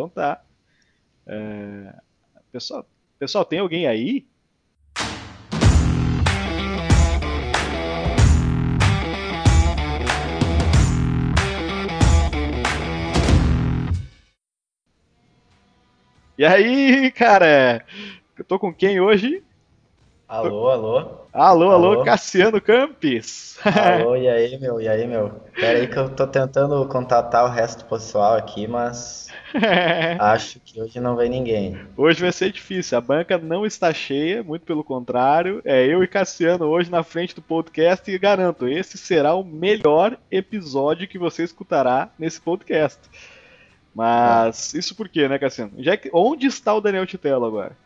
Então tá. É... Pessoal, pessoal, tem alguém aí? E aí, cara? Eu tô com quem hoje? Alô, alô. Alô, alô, alô, Cassiano Campes. Alô, e aí, meu, e aí, meu. Pera aí que eu tô tentando contatar o resto do pessoal aqui, mas acho que hoje não vem ninguém. Hoje vai ser difícil, a banca não está cheia, muito pelo contrário. É eu e Cassiano hoje na frente do podcast e garanto, esse será o melhor episódio que você escutará nesse podcast. Mas isso por quê, né, Cassiano? Já que, onde está o Daniel Titelo agora?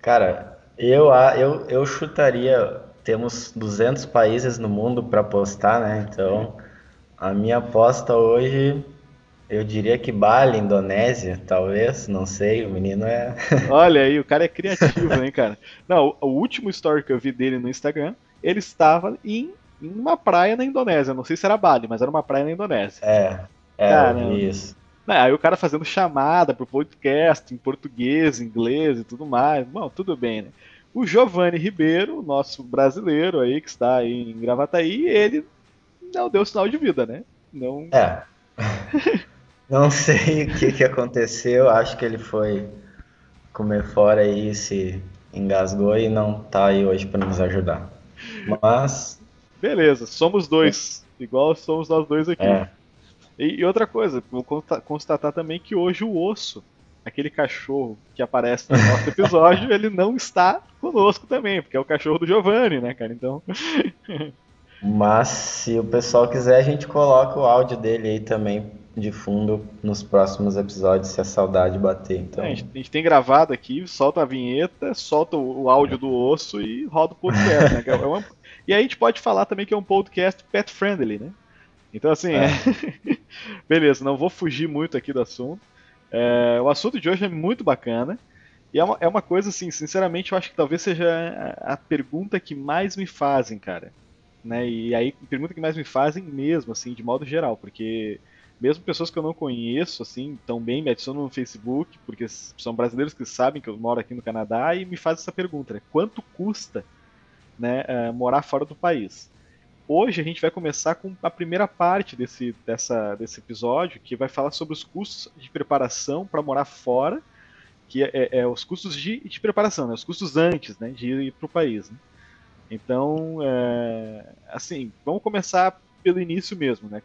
Cara, eu, eu, eu chutaria, temos 200 países no mundo para apostar, né? Então, a minha aposta hoje, eu diria que Bali, Indonésia, talvez, não sei, o menino é... Olha aí, o cara é criativo, hein, cara? Não, o, último story que eu vi dele no Instagram, ele estava em, em uma praia na Indonésia, não sei se era Bali, mas era uma praia na Indonésia. É, é, isso. Aí o cara fazendo chamada pro podcast em português, inglês e tudo mais. Bom, tudo bem, né? O Giovanni Ribeiro, nosso brasileiro aí, que está aí em Gravataí, ele não deu sinal de vida, né? Não... É. não sei o que, que aconteceu, acho que ele foi comer fora e se engasgou e não tá aí hoje para nos ajudar. Mas. Beleza, somos dois. Igual somos nós dois aqui. É. E, e, outra coisa, vou constatar também que hoje o osso, aquele cachorro que aparece no nosso episódio, ele não está conosco também, porque é o cachorro do Giovanni, né, cara? Então. Mas se o pessoal quiser, a gente coloca o áudio dele aí também de fundo nos próximos episódios, se a saudade bater. Então... É, a, gente, a, gente, tem gravado aqui, solta a vinheta, solta o, o áudio do osso e roda o podcast, né? É uma... E aí a gente pode falar também que é um podcast pet friendly, né? Então, assim, é. beleza, não vou fugir muito aqui do assunto. É, o assunto de hoje é muito bacana. E é uma, é uma coisa, assim, sinceramente, eu acho que talvez seja a, a pergunta que mais me fazem, cara. Né? E aí, pergunta que mais me fazem mesmo, assim, de modo geral, porque mesmo pessoas que eu não conheço, assim, tão bem, me adicionam no Facebook, porque são brasileiros que sabem que eu moro aqui no Canadá e me fazem essa pergunta, né? Quanto custa né, uh, morar fora do país? Hoje a gente vai começar com a primeira parte desse, dessa, desse episódio, que vai falar sobre os custos de preparação para morar fora, que é, é, os custos de, de, preparação, né? os custos antes né? de ir para o país. Né? Então, é, assim, vamos começar pelo início mesmo, né?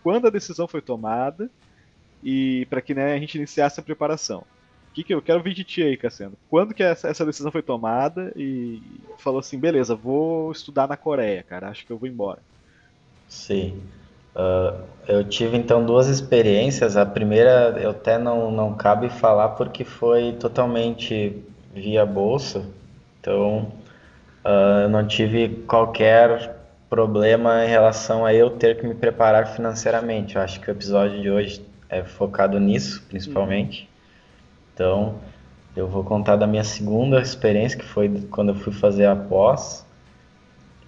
Quando a decisão foi tomada e para que né, a gente iniciasse a preparação que, que eu quero ouvir de ti aí, Cassiano? Quando que essa, essa, decisão foi tomada e falou assim, beleza, vou estudar na Coreia, cara, acho que eu vou embora. Sim. Uh, eu tive então duas experiências. A primeira eu até não, não cabe falar porque foi totalmente via bolsa. Então uh, eu não tive qualquer problema em relação a eu ter que me preparar financeiramente. Eu acho que o episódio de hoje é focado nisso, principalmente. Então, eu vou contar da minha segunda experiência, que foi quando eu fui fazer a pós.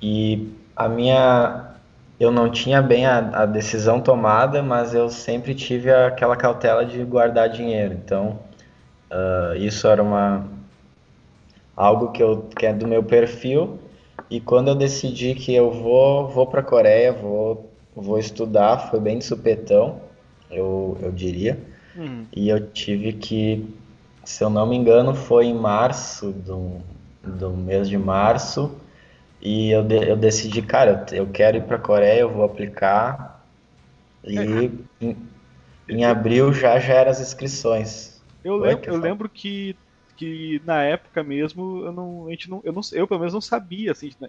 E a minha. Eu não tinha bem a, a decisão tomada, mas eu sempre tive aquela cautela de guardar dinheiro. Então, uh, isso era uma algo que, eu, que é do meu perfil. E quando eu decidi que eu vou, vou para a Coreia, vou, vou estudar, foi bem de supetão, eu, eu diria. Uhum. E eu tive que se eu não me engano, foi em março do, do mês de março. E eu, de, eu decidi, cara, eu quero ir para a Coreia, eu vou aplicar. E é. em, em, abril já já eram as inscrições. Eu, lembro, eu lembro que, que na época mesmo, eu não, a gente não, eu, não, eu pelo menos não sabia, assim, né,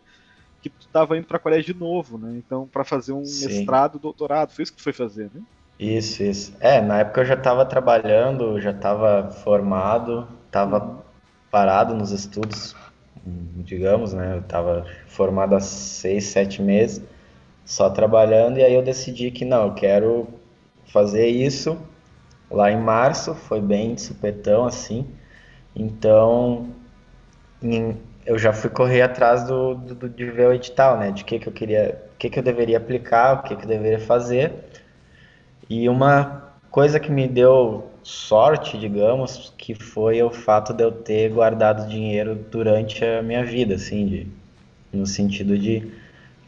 que tu estava indo para a Coreia de novo, né? Então, para fazer um Sim. mestrado, doutorado, foi isso que tu foi fazer, né? Isso, isso. É, na época eu já estava trabalhando, já estava formado, estava parado nos estudos, digamos, né? Eu estava formado há seis, sete meses, só trabalhando, e aí eu decidi que não, eu quero fazer isso lá em março, foi bem de supetão assim, então em, eu já fui correr atrás do, do, de ver o edital, né? De que que eu queria, que que eu deveria aplicar, o que que eu deveria fazer. E uma coisa que me deu sorte, digamos, que foi o fato de eu ter guardado dinheiro durante a minha vida, assim, de, no sentido de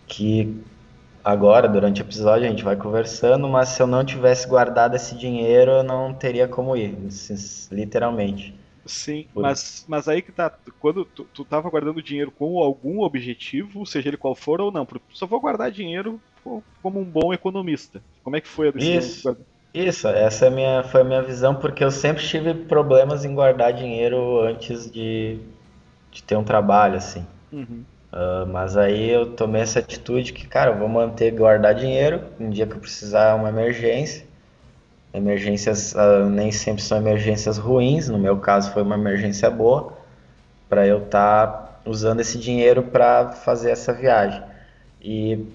que agora, durante o episódio, a gente vai conversando, mas se eu não tivesse guardado esse dinheiro, eu não teria como ir, literalmente. Sim, Por... mas, mas aí que tá. Quando tu, tu tava guardando dinheiro com algum objetivo, seja ele qual for ou não, só vou guardar dinheiro como um bom economista. Como é que foi a decisão? Isso, isso essa é a minha, foi a minha visão, porque eu sempre tive problemas em guardar dinheiro antes de, de ter um trabalho, assim. Uhum. Uh, mas aí eu tomei essa atitude que, cara, eu vou manter guardar dinheiro, um dia que eu precisar uma emergência. Emergências uh, nem sempre são emergências ruins, no meu caso foi uma emergência boa, para eu estar tá usando esse dinheiro para fazer essa viagem. E,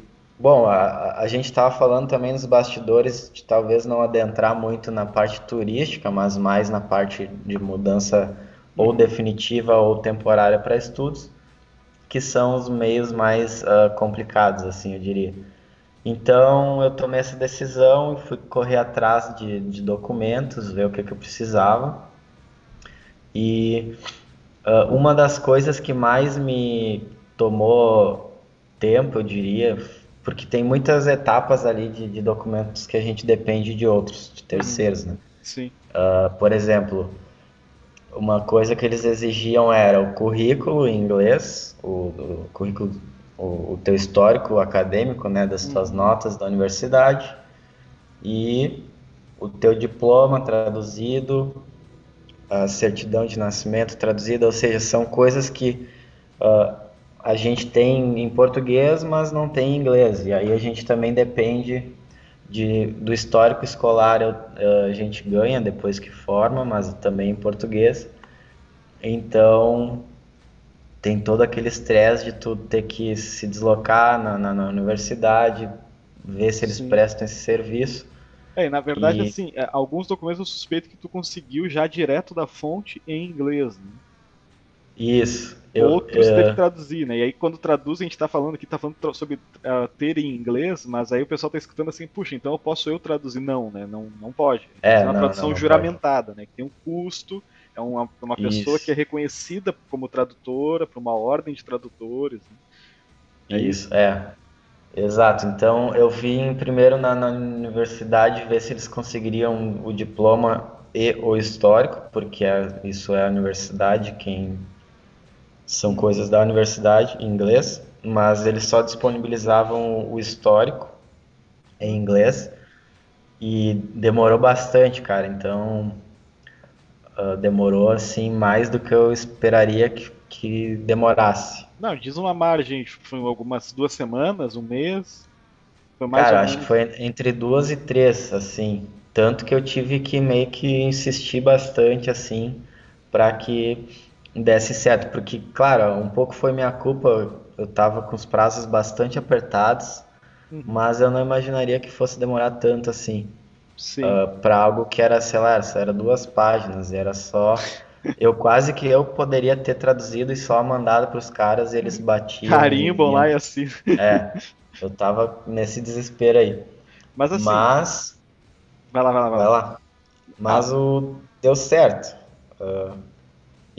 bom, a, a gente estava falando também nos bastidores de talvez não adentrar muito na parte turística, mas mais na parte de mudança ou definitiva ou temporária para estudos que são os meios mais uh, complicados, assim, eu diria. Então eu tomei essa decisão e fui correr atrás de, de documentos, ver o que, que eu precisava. E uh, uma das coisas que mais me tomou tempo, eu diria, porque tem muitas etapas ali de, de documentos que a gente depende de outros, de terceiros, né? Sim. Uh, por exemplo, uma coisa que eles exigiam era o currículo em inglês, o, o currículo, o, o, teu histórico acadêmico, né, das tuas uhum. notas da universidade e o teu diploma traduzido, a certidão de nascimento traduzida, ou seja, são coisas que uh, a gente tem em português, mas não tem em inglês. E aí a gente também depende de, do histórico escolar eu, a gente ganha depois que forma, mas também em português. Então tem todo aquele estresse de tu ter que se deslocar na, na, na universidade, ver se eles Sim. prestam esse serviço. É, na verdade, e... assim, é, alguns documentos eu suspeito que tu conseguiu já direto da fonte em inglês. Né? Isso. Eu, Outros é... que traduzir, né? E aí quando traduz, a gente tá falando aqui, tá falando sobre uh, ter em inglês, mas aí o pessoal tá escutando assim, puxa, então eu posso eu traduzir? Não, né? Não, não pode. É, é uma não, tradução não, juramentada, né? Que tem um custo, é uma, uma pessoa Isso. que é reconhecida como tradutora, por uma ordem de tradutores. Né? Isso, é. Exato. Então eu vim primeiro na, na universidade ver se eles conseguiriam o diploma e o histórico, porque é, isso é a universidade quem são coisas da universidade em inglês, mas eles só disponibilizavam o histórico em inglês e demorou bastante, cara. Então uh, demorou assim mais do que eu esperaria que, que demorasse. Não, diz uma margem, foi algumas duas semanas, um mês. Foi mais cara, acho que foi entre duas e três, assim. Tanto que eu tive que meio que insistir bastante, assim, para que desse certo, porque, claro, um pouco foi minha culpa, eu tava com os prazos bastante apertados, uhum. mas eu não imaginaria que fosse demorar tanto assim. Uh, ah, para algo que era, sei lá, era duas páginas, era só. Eu quase que eu poderia ter traduzido e só mandado para os caras e eles batiam. Carimbo lá e assim. É, eu tava nesse desespero aí. Mas assim. Mas. Vai lá, vai lá, vai lá. Vai lá. Mas ah. o deu certo. Uh,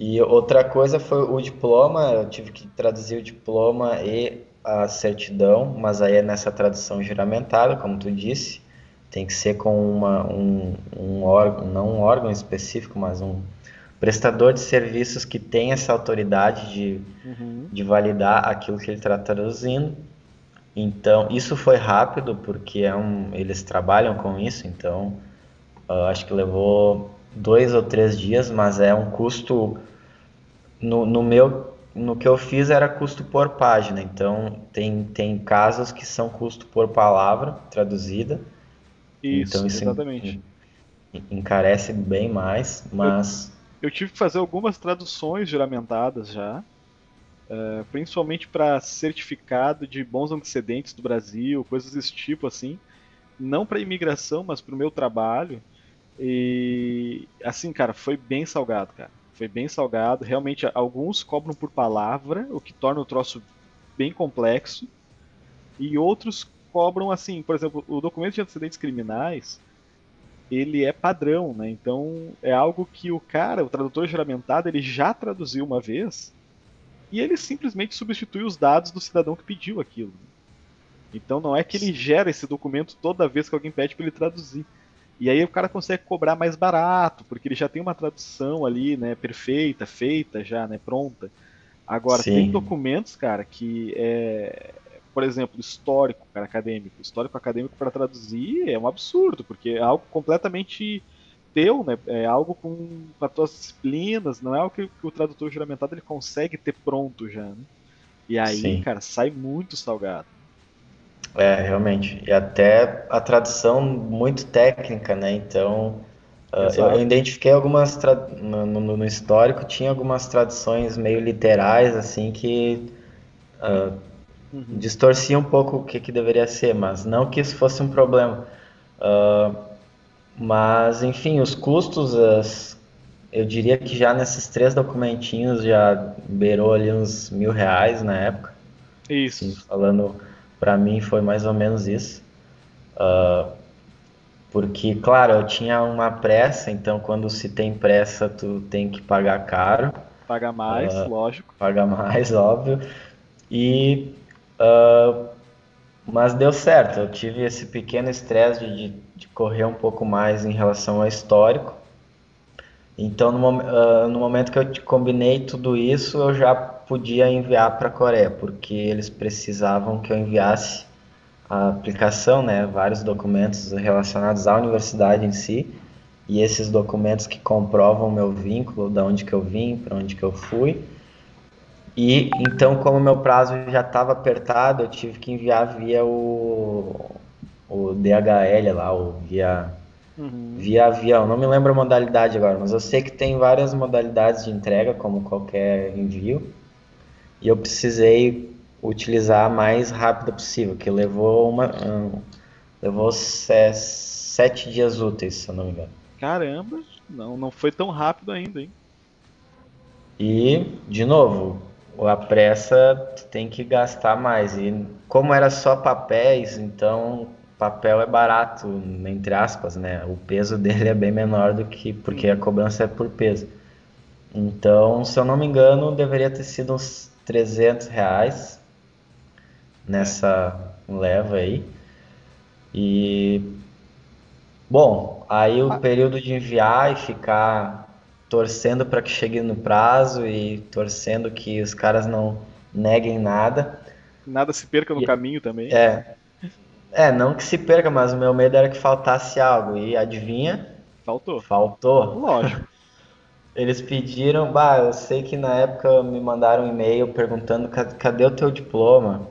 e outra coisa foi o diploma, eu tive que traduzir o diploma e a certidão, mas aí é nessa tradução juramentada, como tu disse, tem que ser com uma, um, um órgão, não um órgão específico, mas um prestador de serviços que tem essa autoridade de, uhum. de validar aquilo que ele está traduzindo. Então, isso foi rápido, porque é um, eles trabalham com isso, então uh, acho que levou dois ou três dias, mas é um custo no, no meu no que eu fiz era custo por página, então tem, tem casos que são custo por palavra traduzida. Isso, então isso exatamente. encarece bem mais, mas. Eu, eu, tive que fazer algumas traduções juramentadas já, uh, principalmente para certificado de bons antecedentes do Brasil, coisas desse tipo assim. Não para imigração, mas para o meu trabalho. E assim, cara, foi bem salgado, cara foi bem salgado. Realmente, alguns cobram por palavra, o que torna o troço bem complexo. E outros cobram assim, por exemplo, o documento de antecedentes criminais, ele é padrão, né? Então é algo que o cara, o tradutor juramentado, ele já traduziu uma vez e ele simplesmente substitui os dados do cidadão que pediu aquilo. Então não é que ele gera esse documento toda vez que alguém pede para ele traduzir. E aí o cara consegue cobrar mais barato, porque ele já tem uma tradução ali, né, perfeita, feita já, né, pronta. Agora, Sim. tem documentos, cara, que é, por exemplo, histórico, cara, acadêmico. Histórico acadêmico para traduzir é um absurdo, porque é algo completamente teu, né? É algo com, as tuas disciplinas, não é algo que, que, o tradutor juramentado ele consegue ter pronto já, né? E aí, Sim. cara, sai muito salgado. É, realmente. E até a tradução muito técnica, né? Então, uh, eu, eu, identifiquei algumas no, no, no, histórico tinha algumas traduções meio literais assim que uh, uhum. distorcia um pouco o que, que deveria ser, mas não que isso fosse um problema. Uh, mas, enfim, os custos, as, eu diria que já nesses três documentinhos já beirou ali uns mil reais na época. Isso. Assim, falando, para mim foi mais ou menos isso. Uh, porque, claro, eu tinha uma pressa, então quando se tem pressa, tu tem que pagar caro. Paga mais, uh, lógico. Paga mais, óbvio. E Uh, mas deu certo, eu tive esse pequeno estresse de, de, de, correr um pouco mais em relação ao histórico. Então, no, no momento que eu combinei tudo isso, eu já podia enviar para a Coreia, porque eles precisavam que eu enviasse a aplicação, né, vários documentos relacionados à universidade em si, e esses documentos que comprovam meu vínculo, da onde que eu vim, para onde que eu fui, e então, como meu prazo já estava apertado, eu tive que enviar via o, o DHL lá, o via, uhum. via avião. Não me lembro a modalidade agora, mas eu sei que tem várias modalidades de entrega, como qualquer envio. E eu precisei utilizar a mais rápida possível, que levou uma um, levou sete dias úteis, se eu não me engano. Caramba, não, não foi tão rápido ainda, hein? E, de novo, a pressa tem que gastar mais. E como era só papéis, então papel é barato, entre aspas, né? O peso dele é bem menor do que. porque a cobrança é por peso. Então, se eu não me engano, deveria ter sido uns 300 reais nessa leva aí. E. Bom, aí o ah. período de enviar e ficar torcendo para que chegue no prazo e torcendo que os caras não neguem nada. Nada se perca no e, caminho também. É. É, não que se perca, mas o meu medo era que faltasse algo. E adivinha? Faltou. Faltou. Lógico. Eles pediram, bah, eu sei que na época me mandaram um e-mail perguntando cadê o teu diploma?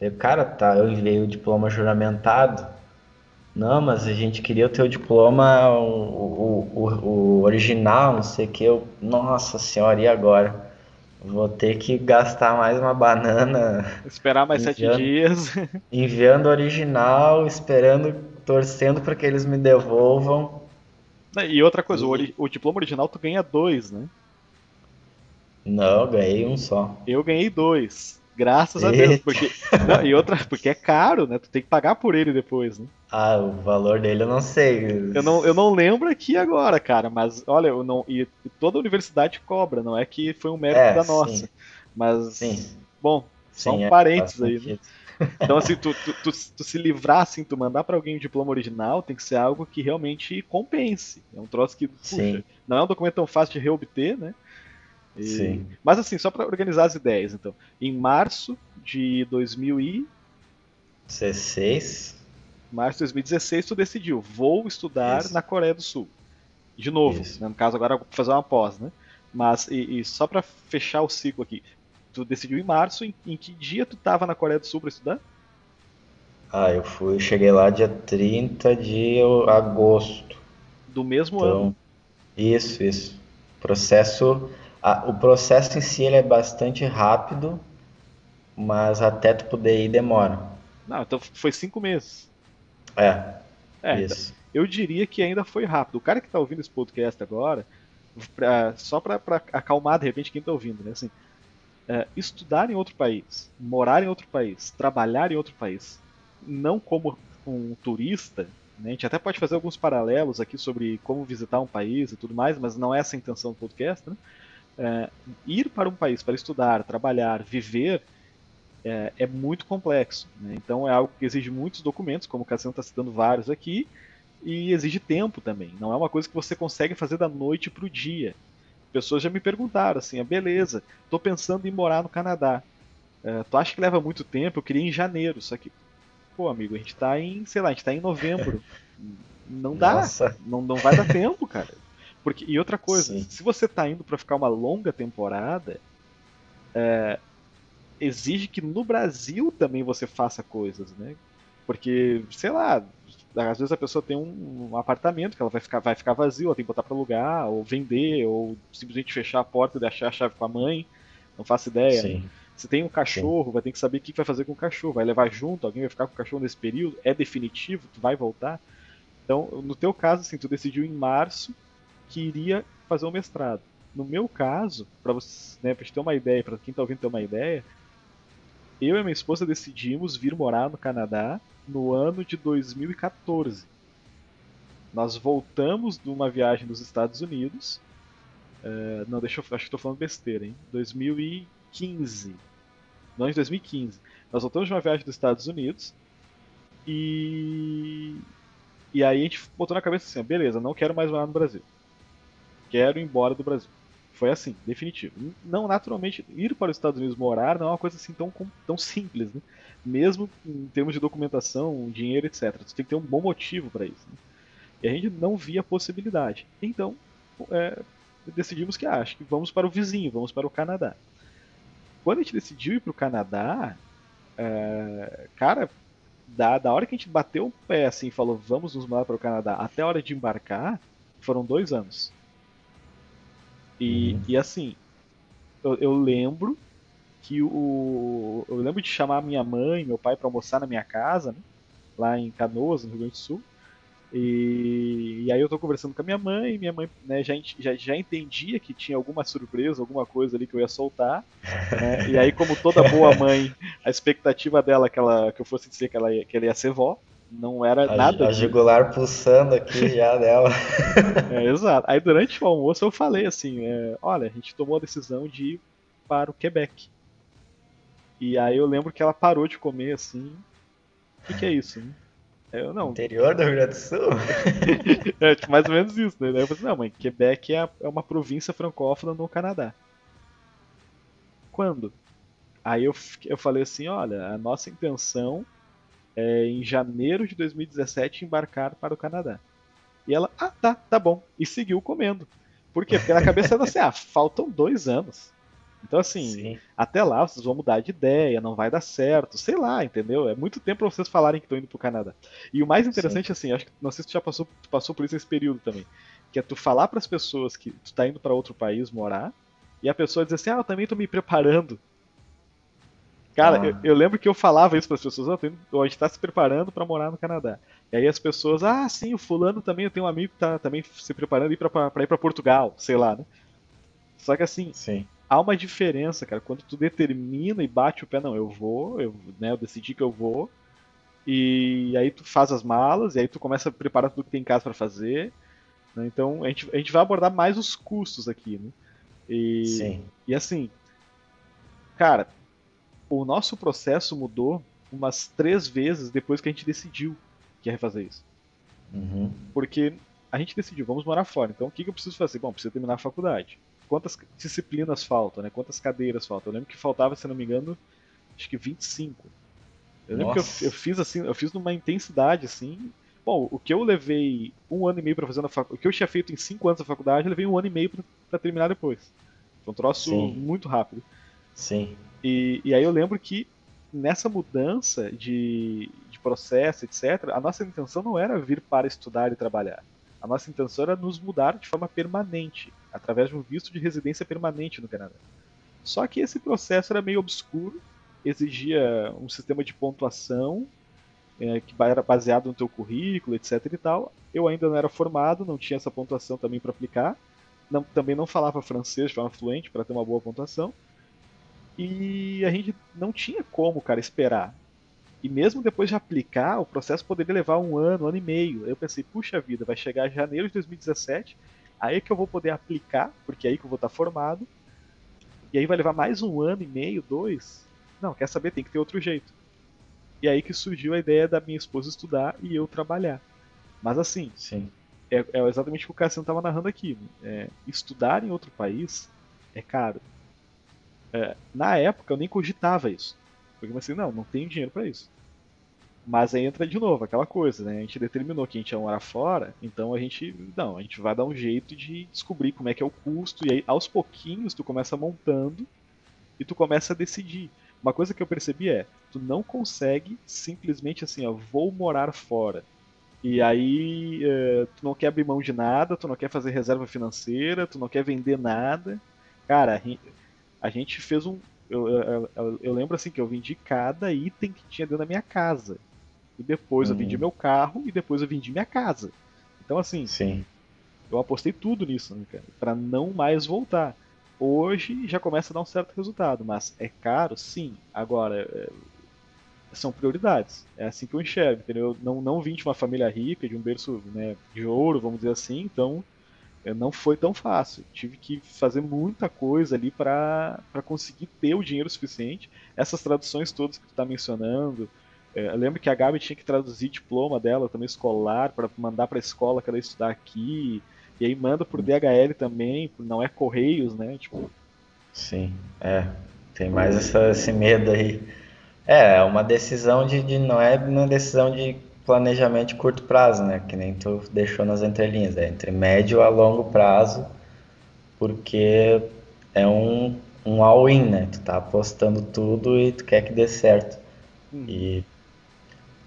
Eu, cara, tá, eu enviei o diploma juramentado. Não, mas a gente queria o teu diploma, o, o, o original, não sei o que. Eu, nossa senhora, e agora? Vou ter que gastar mais uma banana. Esperar mais enviando, sete dias. Enviando o original, esperando, torcendo para que eles me devolvam. E outra coisa. O, o diploma original tu ganha dois, né? Não, ganhei um só. Eu ganhei dois. Graças Eita. a Deus. Porque, não, e outra, porque é caro, né? Tu tem que pagar por ele depois, né? Ah, o valor dele eu não sei. Eu não, eu não lembro aqui agora, cara, mas olha, eu não. E, toda universidade cobra, não é que foi um mérito é, da nossa. Sim. Mas. Sim. Bom, só um é, parênteses aí, né? Então, assim, tu, tu, tu, tu, se livrar, assim, tu mandar para alguém o diploma original, tem que ser algo que realmente compense. É um troço que, puxa, não é um documento tão fácil de reobter, né? E... Sim. Mas assim, só para organizar as ideias, então. Em março de 2016. Março de 2016, tu decidiu, vou estudar Isso. na Coreia do Sul. De novo, né, no caso agora vou fazer uma pós, né? Mas e, e só para fechar o ciclo aqui, tu decidiu em março, em, em que dia tu estava na Coreia do Sul para estudar? Ah, eu fui, cheguei lá dia 30 de agosto. Do mesmo então, ano. Isso, isso. Processo a, o processo em si ele é bastante rápido, mas até tu poder ir demora. Não, então foi cinco meses. É. É, isso. Então, eu diria que ainda foi rápido. O cara que está ouvindo esse podcast agora, pra, só para acalmar de repente quem está ouvindo, né? Assim, é, estudar em outro país, morar em outro país, trabalhar em outro país, não como um turista, Né? A gente até pode fazer alguns paralelos aqui sobre como visitar um país e tudo mais, mas não é essa a intenção do podcast. Né? É, ir para um país para estudar, trabalhar, viver é, é muito complexo. Né? Então é algo que exige muitos documentos, como o Cassiano está citando vários aqui, e exige tempo também. Não é uma coisa que você consegue fazer da noite para o dia. Pessoas já me perguntaram assim: ah, beleza, estou pensando em morar no Canadá. É, tu acha que leva muito tempo? Eu queria em janeiro, só que, pô, amigo, a gente está em, sei lá, a gente tá em novembro. Não dá, não, não vai dar tempo, cara. Porque, e outra coisa, Sim. se você está indo para ficar uma longa temporada, é, exige que no Brasil também você faça coisas, né? Porque, sei lá, às vezes a pessoa tem um, um apartamento que ela vai ficar, vai ficar vazio, ela tem que botar para alugar, ou vender, ou simplesmente fechar a porta e deixar a chave com a mãe. Não faço ideia. Sim. Se tem um cachorro, Sim. vai ter que saber o que vai fazer com o cachorro. Vai levar junto, alguém vai ficar com o cachorro nesse período? É definitivo? Tu vai voltar? Então, no teu caso, assim, tu decidiu em março que iria fazer um mestrado. No meu caso, para você, né, pra ter uma ideia, para quem tá ouvindo ter uma ideia, eu e minha esposa decidimos vir morar no Canadá no ano de 2014. Nós voltamos de uma viagem dos Estados Unidos. Uh, não, deixa eu. Acho que estou falando besteira, hein? 2015. Não, em 2015. Nós voltamos de uma viagem dos Estados Unidos. E. E aí a gente botou na cabeça assim: beleza, não quero mais morar no Brasil. Quero ir embora do Brasil. Foi assim, definitivo. Não, naturalmente, ir para os Estados Unidos morar não é uma coisa assim tão, tão simples, né? Mesmo em termos de documentação, dinheiro, etc. Você tem que ter um bom motivo para isso. Né? E a gente não via a possibilidade. Então, é, decidimos que ah, acho que vamos para o vizinho, vamos para o Canadá. Quando a gente decidiu ir para o Canadá, é, cara, da, da hora que a gente bateu o pé assim falou vamos nos mudar para o Canadá até a hora de embarcar, foram dois anos. E, uhum. e assim, eu, eu, lembro que o. Eu lembro de chamar minha mãe, meu pai para almoçar na minha casa, né, lá em Canoas, no Rio Grande do Sul. E, e, aí eu tô conversando com a minha mãe, e minha mãe né, já, já, já entendia que tinha alguma surpresa, alguma coisa ali que eu ia soltar. Né, e aí, como toda boa mãe, a expectativa dela que, ela, que eu fosse dizer que ela, ia, que ela ia ser vó não era a, nada. A jugular pulsando aqui já dela. É, exato. Aí durante o almoço eu falei assim: é, olha, a gente tomou a decisão de ir para o Quebec. E aí eu lembro que ela parou de comer assim. O que, que é isso? Eu, não. Interior do Rio Grande do Sul? é, tipo, mais ou menos isso, né? Daí eu falei assim, não, mãe, Quebec é, é uma província francófona no Canadá. Quando? Aí eu, eu falei assim, olha, a nossa intenção é, em janeiro de 2017 embarcar para o Canadá. E ela, ah, tá, tá bom. E seguiu comendo. Por quê? Porque na cabeça ela assim, ah, faltam dois anos. Então, assim, Sim. até lá vocês vão mudar de ideia, não vai dar certo, sei lá, entendeu? É muito tempo pra vocês falarem que estão indo pro Canadá. E o mais interessante, Sim. assim, acho que não sei se tu já passou, tu passou por isso nesse período também, que é tu falar para as pessoas que tu tá indo para outro país morar, e a pessoa dizer assim, ah, eu também tô me preparando Cara, ah. eu, eu, lembro que eu falava isso para as pessoas, oh, a gente está se preparando para morar no Canadá. E aí as pessoas, ah, sim, o fulano também, eu tenho um amigo que tá também se preparando para ir para Portugal, sei lá, né? Só que assim, sim. há uma diferença, cara, quando tu determina e bate o pé, não, eu vou, eu, né, eu decidi que eu vou, e aí tu faz as malas, e aí tu começa a preparar tudo que tem em casa para fazer, né? Então a gente, a gente vai abordar mais os custos aqui, né? E, sim. e assim, cara, o nosso processo mudou umas três vezes depois que a gente decidiu que ia refazer isso. Uhum. Porque a gente decidiu, vamos morar fora. Então o que, que eu preciso fazer? Bom, preciso terminar a faculdade. Quantas disciplinas faltam, né? Quantas cadeiras faltam? Eu lembro que faltava, se não me engano, acho que 25. Eu lembro Nossa. que eu, eu, fiz assim, eu fiz numa intensidade assim. Bom, o que eu levei um ano e meio para fazer na faculdade, o que eu tinha feito em cinco anos na faculdade, eu levei um ano e meio para terminar depois. Foi um troço Sim. muito rápido. Sim. E, e aí eu lembro que nessa mudança de, de processo, etc., a nossa intenção não era vir para estudar e trabalhar. A nossa intenção era nos mudar de forma permanente, através de um visto de residência permanente no Canadá. Só que esse processo era meio obscuro, exigia um sistema de pontuação é, que era baseado no teu currículo, etc e tal. Eu ainda não era formado, não tinha essa pontuação também para aplicar. Não, também não falava francês de forma fluente para ter uma boa pontuação. E a gente não tinha como, cara, esperar E mesmo depois de aplicar, o processo poderia levar um ano, um ano e meio. Aí eu pensei, puxa vida, vai chegar janeiro de 2017, aí é que eu vou poder aplicar, porque é aí que eu vou estar formado. E aí vai levar mais um ano e meio, dois. Não, quer saber, tem que ter outro jeito. E aí que surgiu a ideia da minha esposa estudar e eu trabalhar. Mas assim, Sim. é, é exatamente o que o Cassiano estava narrando aqui. né? É, estudar em outro país é caro. É, na época eu nem cogitava isso. Porque eu pensei, não, não tenho dinheiro para isso. Mas aí entra de novo aquela coisa, né? A gente determinou que a gente ia morar fora, então a gente, não, a gente vai dar um jeito de descobrir como é que é o custo, e aí aos pouquinhos tu começa montando e tu começa a decidir. Uma coisa que eu percebi é, tu não consegue simplesmente assim, ó, vou morar fora. E aí eh, tu não quer abrir mão de nada, tu não quer fazer reserva financeira, tu não quer vender nada. Cara, a gen- a gente fez um. Eu, eu- eu- eu lembro assim que eu vendi cada item que tinha dentro da minha casa. E depois eu vendi Uhum. meu carro e depois eu vendi minha casa. Então assim, Sim. eu apostei tudo nisso, né, cara? Pra não mais voltar. Hoje já começa a dar um certo resultado, mas é caro, sim. Agora, é, são prioridades. É assim que eu enxergo, entendeu? Eu não, não vim de uma família rica, de um berço né, de ouro, vamos dizer assim, então não foi tão fácil. Tive que fazer muita coisa ali para conseguir ter o dinheiro suficiente. Essas traduções todas que tu está mencionando. é, eu lembro que a Gabi tinha que traduzir diploma dela também escolar para mandar para a escola que ela ia estudar aqui. E aí manda por DHL também, não é Correios, né? Tipo, Sim. É. Tem mais essa- esse medo aí. É, é uma decisão de, de- não é uma decisão de planejamento de curto prazo, né? Que nem tu deixou nas entrelinhas, é entre médio a longo prazo, porque é um, um all-in, né? Tu tá apostando tudo e tu quer que dê certo. hum, E,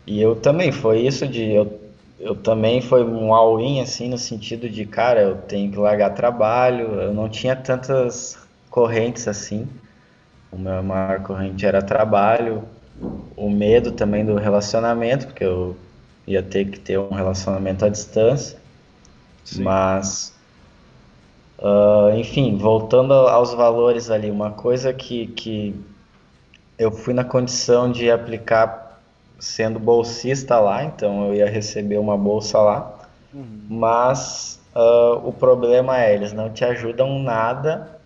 e eu também, foi isso de eu, eu também foi um all-in assim no sentido de, cara, eu tenho que largar trabalho, eu não tinha tantas correntes assim. O meu maior corrente era trabalho, o medo também do relacionamento, porque eu ia ter que ter um relacionamento à distância, sim. mas ah, enfim, voltando aos valores ali, uma coisa que, que eu fui na condição de aplicar sendo bolsista lá, então eu ia receber uma bolsa lá, Uhum. mas ah, o problema é, eles não te ajudam nada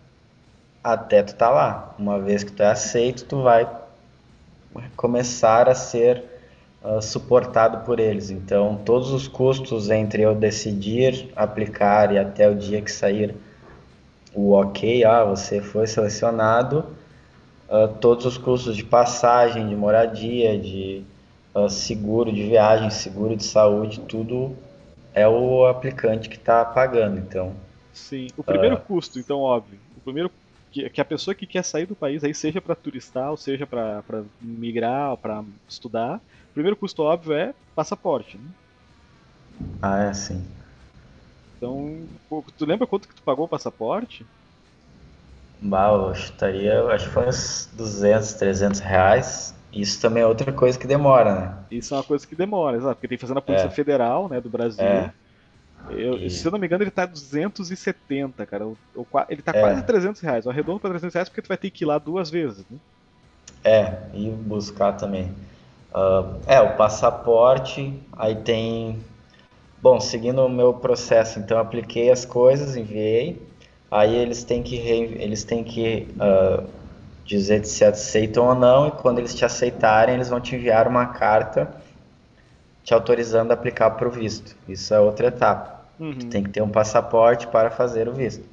até tu tá lá. Uma vez que tu é aceito, tu vai começar a ser ah, suportado por eles. Então, todos os custos entre eu decidir aplicar e até o dia que sair o ok, ah, você foi selecionado, ah, todos os custos de passagem, de moradia, de ah, seguro de viagem, seguro de saúde, tudo é o aplicante que está pagando. Então, Sim. O primeiro custo, então, óbvio. O primeiro que, a pessoa que quer sair do país, aí seja para turistar, ou seja para migrar, para estudar, primeiro custo óbvio é passaporte, né? ah, é assim. Então, tu lembra quanto que tu pagou o passaporte? Bah, eu chutaria, eu acho que foi uns 200, 300 reais. Isso também é outra coisa que demora, né? Isso é uma coisa que demora, exato, porque tem que fazer na Polícia É. Federal, né, do Brasil. É. Eu- E- Se eu não me engano, ele tá 270, cara. O- o qua- ele tá É. quase 300 reais. Eu arredondo pra 300 reais porque tu vai ter que ir lá duas vezes, né? É, e buscar também. Ah, é, o passaporte, aí tem. Bom, seguindo o meu processo, então apliquei as coisas, enviei. Aí eles têm que, re- eles têm que ah, dizer se aceitam ou não, e quando eles te aceitarem, eles vão te enviar uma carta te autorizando a aplicar para o visto. Isso é outra etapa. Uhum, Tem que ter um passaporte para fazer o visto.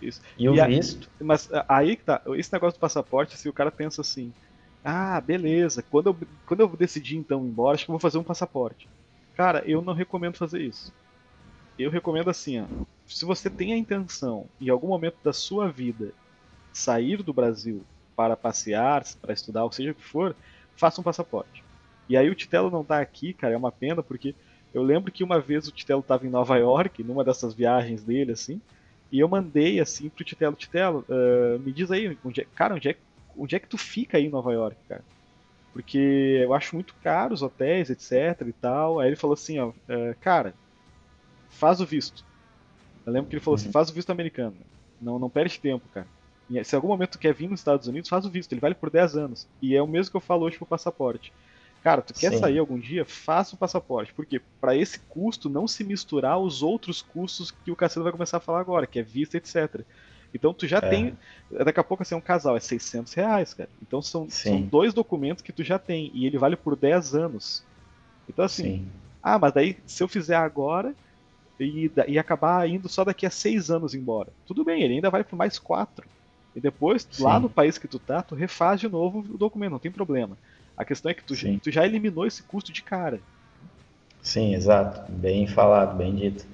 isso. E o E a- visto, Mas a- aí que tá, esse negócio do passaporte, se o cara pensa assim, ah, beleza, quando eu, quando eu decidir então ir embora, acho que eu vou fazer um passaporte. Cara, eu não recomendo fazer isso. Eu recomendo assim, ó, se você tem a intenção, em algum momento da sua vida, sair do Brasil para passear, para estudar, ou seja o que for, faça um passaporte. E aí o Titelo não tá aqui, cara, é uma pena, porque eu lembro que uma vez o Titelo estava em Nova York, numa dessas viagens dele, assim, e eu mandei assim pro Titelo, Titelo, ah, me diz aí, onde é, cara, onde é, onde é que tu fica aí em Nova York, cara? Porque eu acho muito caro os hotéis, etc e tal. Aí ele falou assim, ó, ah, cara, faz o visto. Eu lembro que ele falou assim, faz o visto americano. Não, não perde tempo, cara. E se em algum momento tu quer vir nos Estados Unidos, faz o visto. Ele vale por 10 anos. E é o mesmo que eu falo hoje pro passaporte. Cara, tu quer Sim. sair algum dia? Faça o passaporte. Porque para esse custo não se misturar os outros custos que o Cacete vai começar a falar agora, que é vista, etc. Então tu já é. tem. Daqui a pouco assim, um casal é 600 reais, cara. Então são, são dois documentos que tu já tem. E ele vale por 10 anos. Então assim. Sim. Ah, mas daí se eu fizer agora e, e acabar indo só daqui a 6 anos embora. Tudo bem, ele ainda vale por mais 4. E depois, Sim. lá no país que tu tá, tu refaz de novo o documento, não tem problema. A questão é que tu, tu já eliminou esse custo de cara. Sim, exato. Bem falado, bem dito.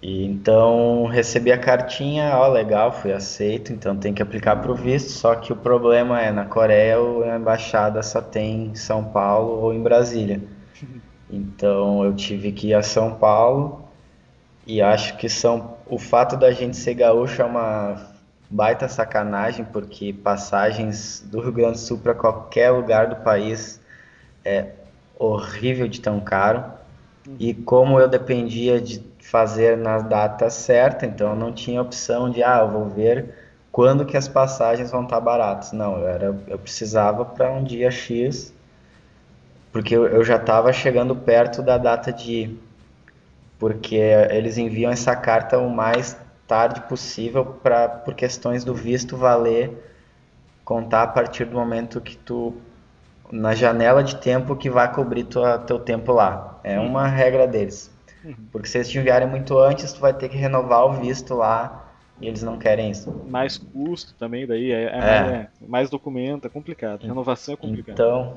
E então recebi a cartinha, ó, legal, fui aceito, então tem que aplicar para o visto. Só que o problema é na Coreia a embaixada só tem em São Paulo ou em Brasília. Então eu tive que ir a São Paulo e acho que são o fato da gente ser gaúcho é uma baita sacanagem, porque passagens do Rio Grande do Sul para qualquer lugar do país é horrível de tão caro. E como eu dependia de fazer na data certa, então eu não tinha opção de, ah, eu vou ver quando que as passagens vão estar baratas. Não, eu, era, eu precisava para um dia X, porque eu, eu já estava chegando perto da data de ir, porque eles enviam essa carta o mais tarde possível para por questões do visto valer contar a partir do momento que tu na janela de tempo que vai cobrir tua, teu tempo lá. É uma regra deles. Uhum. Porque se eles te enviarem muito antes, tu vai ter que renovar o visto lá e eles não querem isso. Mais custo também, daí é, é, é. Mais, é mais, documento, é complicado. Renovação é complicado. Então,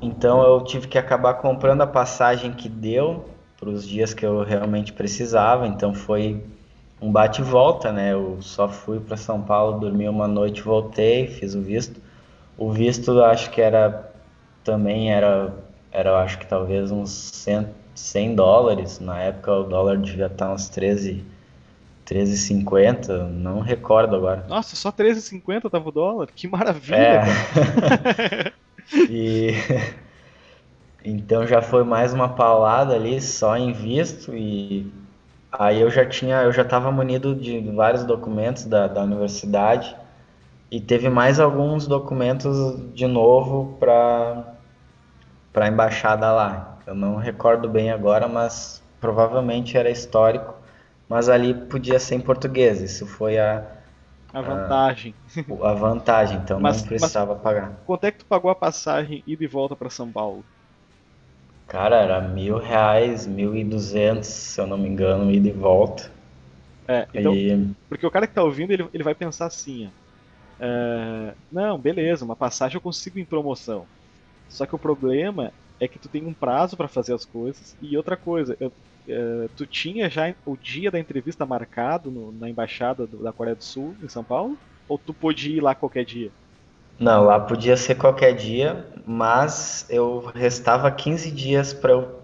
então eu tive que acabar comprando a passagem que deu para os dias que eu realmente precisava. Então foi um bate e volta, né? Eu só fui para São Paulo, dormi uma noite, voltei, fiz o visto. O visto acho que era também era era acho que talvez uns 100, 100 dólares. Na época o dólar devia estar uns 13 13,50, não recordo agora. Nossa, só 13,50 tava o dólar? Que maravilha, é. e então já foi mais uma paulada ali só em visto e Aí eu já tinha, eu já estava munido de vários documentos da, da universidade e teve mais alguns documentos de novo para para a embaixada lá. Eu não recordo bem agora, mas provavelmente era histórico, mas ali podia ser em português. Isso foi a a vantagem. A, a vantagem, então mas, não precisava mas, pagar. Quanto é que tu pagou a passagem ida e volta para São Paulo? Cara, era mil reais, mil e duzentos, se eu não me engano, ida e volta. É, então, e... porque o cara que tá ouvindo, ele, ele vai pensar assim, é, não, beleza, uma passagem eu consigo em promoção. Só que o problema é que tu tem um prazo para fazer as coisas. E outra coisa, eu, é, tu tinha já o dia da entrevista marcado no, na embaixada do, da Coreia do Sul, em São Paulo? Ou tu podia ir lá qualquer dia? Não, lá podia ser qualquer dia, mas eu restava 15 dias para eu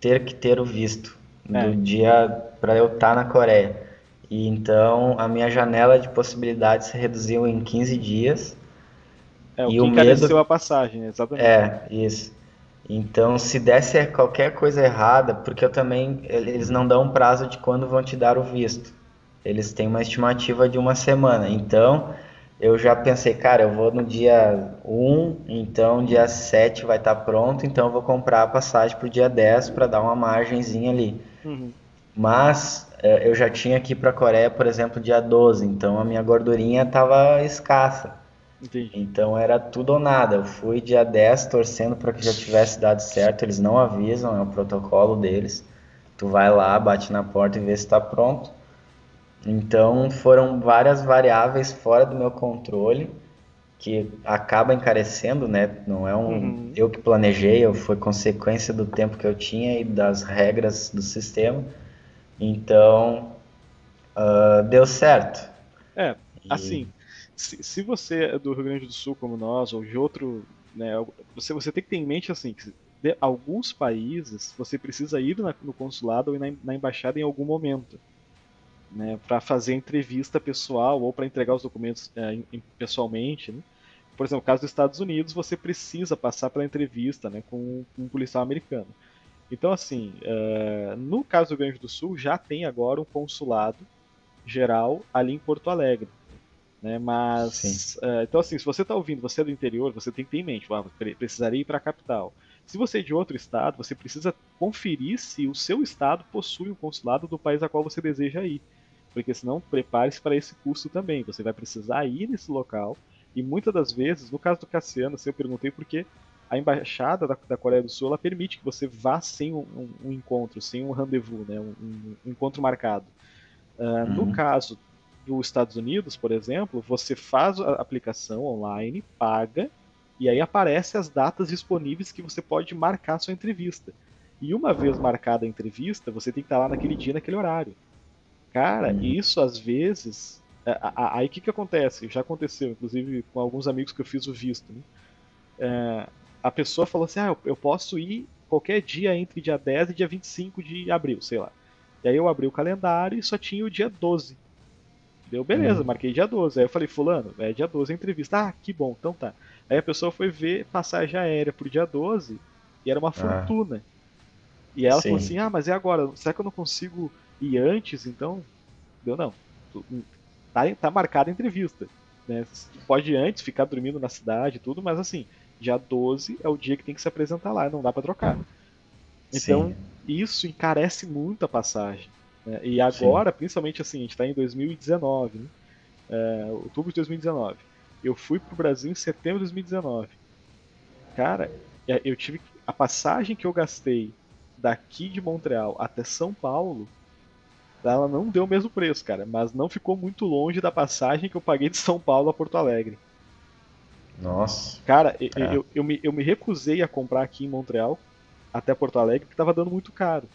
ter que ter o visto é. do dia para eu estar tá na Coreia. E então a minha janela de possibilidades se reduziu em 15 dias. É, o e que o medo... a passagem, exatamente. É, isso. Então, se desse qualquer coisa errada, porque eu também eles não dão prazo de quando vão te dar o visto. Eles têm uma estimativa de uma semana. Então, eu já pensei, cara, eu vou no dia 1, então dia 7 vai estar tá pronto, então eu vou comprar a passagem para o dia 10 para dar uma margenzinha ali. Uhum. Mas é, eu já tinha aqui para a Coreia, por exemplo, dia 12, então a minha gordurinha estava escassa. Entendi. Então era tudo ou nada. Eu fui dia 10 torcendo para que já tivesse dado certo. Eles não avisam, é o protocolo deles. Tu vai lá, bate na porta e vê se está pronto. Então foram várias variáveis fora do meu controle que acaba encarecendo, né? Não é um uhum. eu que planejei, foi consequência do tempo que eu tinha e das regras do sistema. Então uh, deu certo. É, assim, se, se, você é do Rio Grande do Sul como nós ou de outro, né? Você você tem que ter em mente assim que de alguns países você precisa ir na, no consulado ou na, na embaixada em algum momento né, para fazer entrevista pessoal ou para entregar os documentos é, pessoalmente. Né? Por exemplo, no caso dos Estados Unidos, você precisa passar pela entrevista né, com, com um policial americano. Então, assim, uh, no caso do Rio Grande do Sul, já tem agora um consulado geral ali em Porto Alegre. Né? Mas, uh, então, assim, se você está ouvindo, você é do interior, você tem que ter em mente, ah, precisaria ir para a capital. Se você é de outro estado, você precisa conferir se o seu estado possui um consulado do país a qual você deseja ir. Porque senão, prepare-se para esse custo também. Você vai precisar ir nesse local. E muitas das vezes, no caso do Cassiano, assim, eu perguntei porque a embaixada da, da, Coreia do Sul ela permite que você vá sem um, um, um encontro, sem um rendezvous, né, um, um encontro marcado. Uh, uhum. No caso dos Estados Unidos, por exemplo, você faz a aplicação online, paga, e aí aparece as datas disponíveis que você pode marcar sua entrevista. E uma vez marcada a entrevista, você tem que estar lá naquele dia, naquele horário. Cara, uhum. isso às vezes. Aí o que, que acontece? Já aconteceu, inclusive com alguns amigos que eu fiz o visto. Né? É, a pessoa falou assim: ah, eu posso ir qualquer dia entre dia 10 e dia 25 de abril, sei lá. E aí eu abri o calendário e só tinha o dia 12. Deu, beleza, uhum. marquei dia 12. Aí eu falei, fulano, é dia 12 a entrevista. Ah, que bom, então tá. Aí a pessoa foi ver passagem aérea pro dia 12 e era uma ah. fortuna. E ela Sim. falou assim, ah, mas e agora? Será que eu não consigo ir antes, então? Deu, não. Tá, tá marcada a entrevista. Né? Pode ir antes, ficar dormindo na cidade e tudo, mas assim, dia 12 é o dia que tem que se apresentar lá, não dá para trocar. Então, Sim. isso encarece muito a passagem. Né? E agora, Sim. principalmente assim, a gente está em 2019, né? é, outubro de 2019. Eu fui pro Brasil em setembro de 2019. Cara, é, eu tive a passagem que eu gastei daqui de Montreal até São Paulo, ela não deu o mesmo preço, cara, mas não ficou muito longe da passagem que eu paguei de São Paulo a Porto Alegre. Nossa. Cara, é. eu, eu, eu, me, eu me recusei a comprar aqui em Montreal até Porto Alegre porque tava dando muito caro.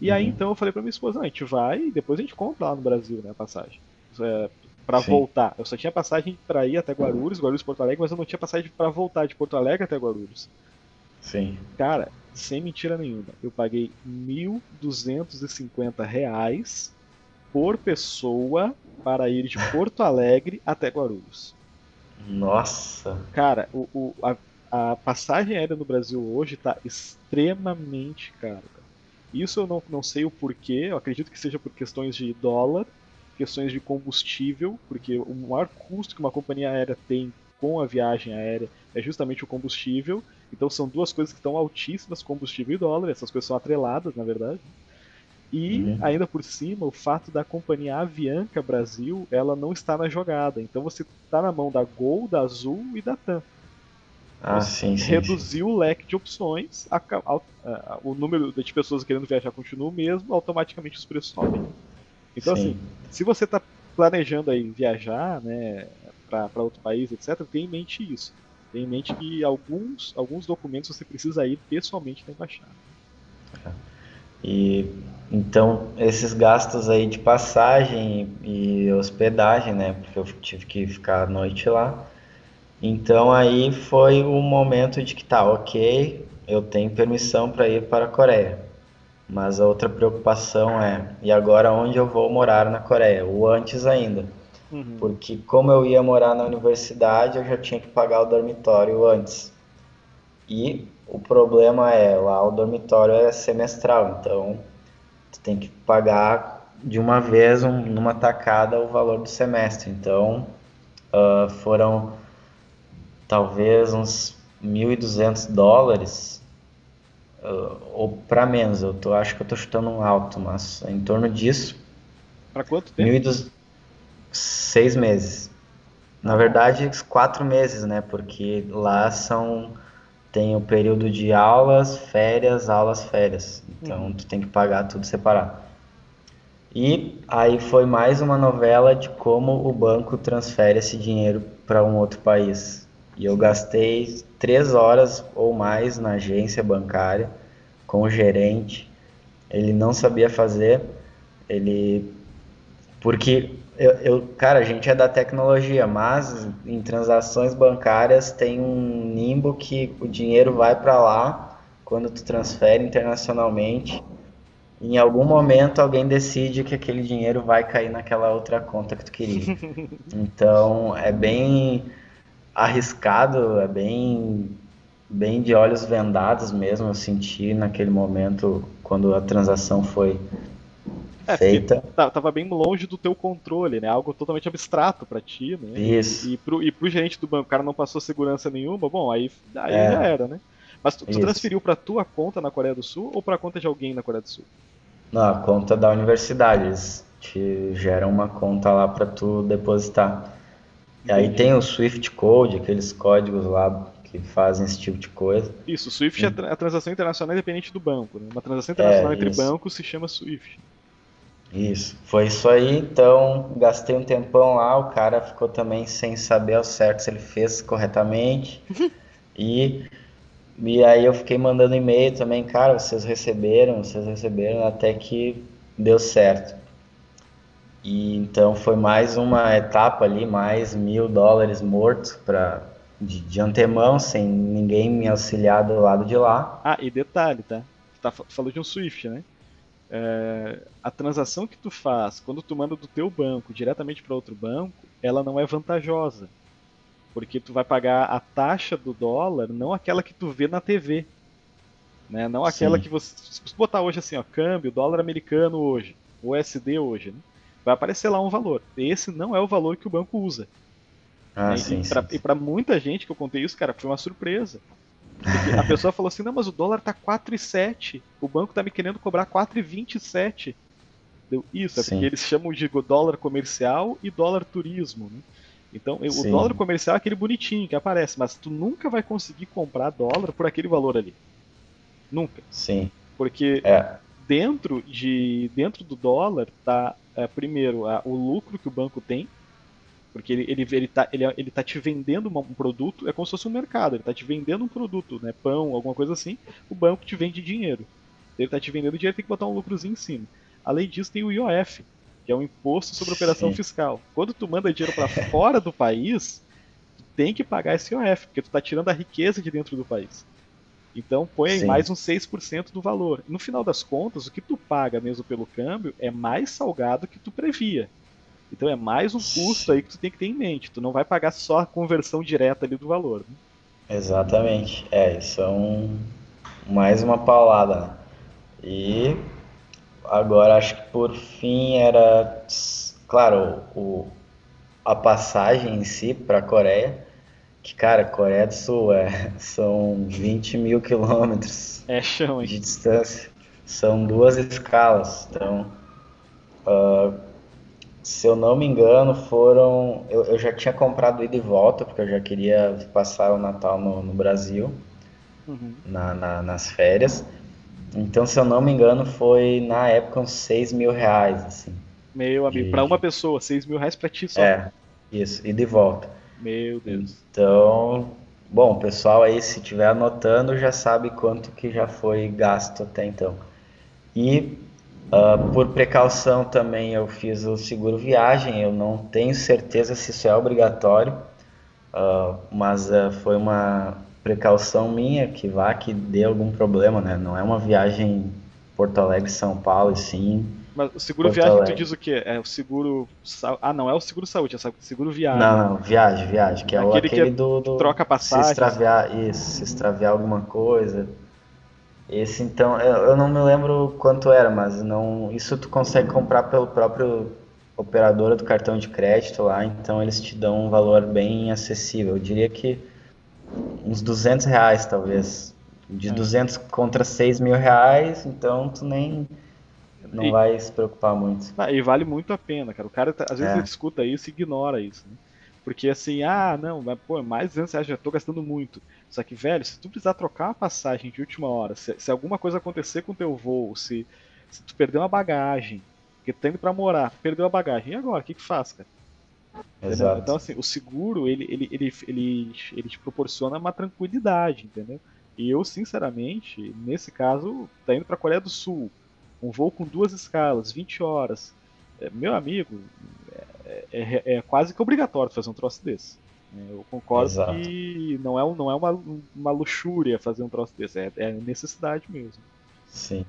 E uhum. aí então eu falei pra minha esposa, não, a gente vai e depois a gente compra lá no Brasil, né, a passagem. É, para voltar. Eu só tinha passagem para ir até Guarulhos, Guarulhos Porto Alegre, mas eu não tinha passagem para voltar de Porto Alegre até Guarulhos. Sim. Cara, sem mentira nenhuma, eu paguei 1.250 reais por pessoa para ir de Porto Alegre até Guarulhos. Nossa! Cara, o, o a, a, passagem aérea no Brasil hoje está extremamente cara. Isso eu não, não sei o porquê, eu acredito que seja por questões de dólar, questões de combustível, porque o maior custo que uma companhia aérea tem com a viagem aérea é justamente o combustível. Então são duas coisas que estão altíssimas, combustível e dólar, essas coisas são atreladas, na verdade. E uhum. ainda por cima, o fato da companhia Avianca Brasil, ela não está na jogada. Então você está na mão da Gol, da Azul e da TAM. Ah, sim, sim, reduziu sim. o leque de opções, a, a, a, o número de pessoas querendo viajar continua o mesmo, automaticamente os preços sobem. Então, sim. assim, se você está planejando aí viajar, né, para outro país, etc., tenha em mente isso. Tenha em mente que alguns, alguns documentos você precisa ir pessoalmente na embaixada. E então esses gastos aí de passagem e hospedagem, né? Porque eu tive que ficar a noite lá. Então aí foi o momento de que tá, ok, eu tenho permissão para ir para a Coreia. Mas a outra preocupação é, e agora onde eu vou morar na Coreia? Ou antes ainda. Uhum. Porque como eu ia morar na universidade, eu já tinha que pagar o dormitório antes. E o problema é, lá o dormitório é semestral, então tu tem que pagar de uma vez, um, numa tacada, o valor do semestre. Então uh, foram talvez uns 1.200 dólares uh, ou para menos. Eu tô, acho que eu tô chutando um alto, mas em torno disso. Para quanto tempo? 1.200, seis meses. Na verdade, quatro meses, né? Porque lá são tem o período de aulas, férias, aulas, férias. Então uhum. tu tem que pagar tudo separado. E aí foi mais uma novela de como o banco transfere esse dinheiro para um outro país. E eu gastei três horas ou mais na agência bancária com o gerente. Ele não sabia fazer, ele porque eu, eu, cara, a gente é da tecnologia, mas em transações bancárias tem um nimbo que o dinheiro vai para lá quando tu transfere internacionalmente. Em algum momento alguém decide que aquele dinheiro vai cair naquela outra conta que tu queria. Então é bem arriscado, é bem, bem de olhos vendados mesmo. Eu senti naquele momento quando a transação foi é, feita. Tava bem longe do teu controle, né? Algo totalmente abstrato para ti, né? Isso. E, e, pro, e pro gerente do banco, o cara não passou segurança nenhuma, bom, aí, aí é. já era, né? Mas tu, tu transferiu para tua conta na Coreia do Sul ou para a conta de alguém na Coreia do Sul? Não, a conta da universidade. Eles te geram uma conta lá para tu depositar. E aí tem o Swift Code, aqueles códigos lá que fazem esse tipo de coisa. Isso, o Swift hum. é a transação internacional independente do banco. Né? Uma transação internacional é, entre bancos se chama Swift. Isso, foi isso aí. Então, gastei um tempão lá. O cara ficou também sem saber ao certo se ele fez corretamente. e, e aí eu fiquei mandando e-mail também, cara, vocês receberam, vocês receberam, até que deu certo. E então foi mais uma etapa ali, mais mil dólares mortos para de, de, antemão, sem ninguém me auxiliar do lado de lá. Ah, e detalhe, tá? Tá, falou de um Swift, né? É, a transação que tu faz quando tu manda do teu banco diretamente para outro banco, ela não é vantajosa. Porque tu vai pagar a taxa do dólar, não aquela que tu vê na TV. Né? Não aquela Sim. que você. Se você botar hoje assim, ó, câmbio, dólar americano hoje, USD hoje, né? Vai aparecer lá um valor. Esse não é o valor que o banco usa. Ah, sim, e para muita gente que eu contei isso, cara, foi uma surpresa. Porque a pessoa falou assim: não, mas o dólar tá 4,7. O banco tá me querendo cobrar 4,27. Deu isso, é Sim. porque eles chamam de dólar comercial e dólar turismo. Né? Então, Sim. o dólar comercial é aquele bonitinho que aparece, mas tu nunca vai conseguir comprar dólar por aquele valor ali. Nunca. Sim. Porque é. dentro de dentro do dólar tá é, primeiro a, o lucro que o banco tem, porque ele, ele, ele, tá, ele, ele tá te vendendo um produto, é como se fosse um mercado, ele tá te vendendo um produto, né? Pão, alguma coisa assim, o banco te vende dinheiro. Ele tá te vendendo dinheiro, tem que botar um lucrozinho em cima. Além disso, tem o IOF, que é o Imposto sobre Operação Sim. Fiscal. Quando tu manda dinheiro para fora do país, tu tem que pagar esse IOF, porque tu tá tirando a riqueza de dentro do país. Então põe aí mais uns 6% do valor. No final das contas, o que tu paga mesmo pelo câmbio é mais salgado que tu previa. Então é mais um custo aí que tu tem que ter em mente. Tu não vai pagar só a conversão direta ali do valor. Né? Exatamente. É, isso é um... mais uma paulada. Né? E agora acho que por fim era, claro, o, a passagem em si para a Coreia. Que, cara, Coreia do Sul é, são 20 mil quilômetros é chão, de distância. São duas escalas. Então, uh, se eu não me engano, foram. Eu, eu, já tinha comprado ida e volta, porque eu já queria passar o Natal no, no Brasil, uhum. na, na, nas férias. Então, se eu não me engano, foi na época uns 6 mil reais, assim. Meu amigo, de... para uma pessoa, 6 mil reais para ti só. É, isso, ida e volta. Meu Deus. Então, bom, pessoal aí, se estiver anotando, já sabe quanto que já foi gasto até então. E Uh, por precaução também eu fiz o seguro viagem, eu não tenho certeza se isso é obrigatório, uh, mas uh, foi uma precaução minha que vá que dê algum problema, né? Não é uma viagem Porto Alegre São Paulo, sim. Mas o seguro Porto viagem Alegre. tu diz o quê? É o seguro ah não é o seguro saúde, é o seguro viagem. Não, não viagem, viagem, que é aquele, aquele que é do, do troca passagem. Se extraviar isso, se extraviar alguma coisa. Esse então, eu, eu, não me lembro quanto era, mas não, isso tu consegue comprar pelo próprio operadora do cartão de crédito lá, então eles te dão um valor bem acessível. Eu diria que uns 200 reais talvez. De é. 200 contra 6 mil reais, então tu nem não e, vai se preocupar muito. Ah, e vale muito a pena, cara. O cara às vezes é. ele escuta isso e ignora isso. Né? Porque assim, ah, não, mas, pô, mais 200 reais, já tô gastando muito. Só que, velho, se tu precisar trocar uma passagem de última hora, se, se alguma coisa acontecer com o teu voo, se, se tu perder uma bagagem, porque tu tá indo pra morar, perdeu a bagagem, e agora? O que que faz, cara? Exato. Então, assim, o seguro, ele, ele, ele, ele, ele te proporciona uma tranquilidade, entendeu? E eu, sinceramente, nesse caso, tá indo pra Coreia do Sul, um voo com duas escalas, 20 horas. É, meu amigo, é, é, é, quase que obrigatório fazer um troço desse. É, eu concordo Exato. que não é, não é uma, uma luxúria fazer um troço desse, é, é necessidade mesmo. Sim.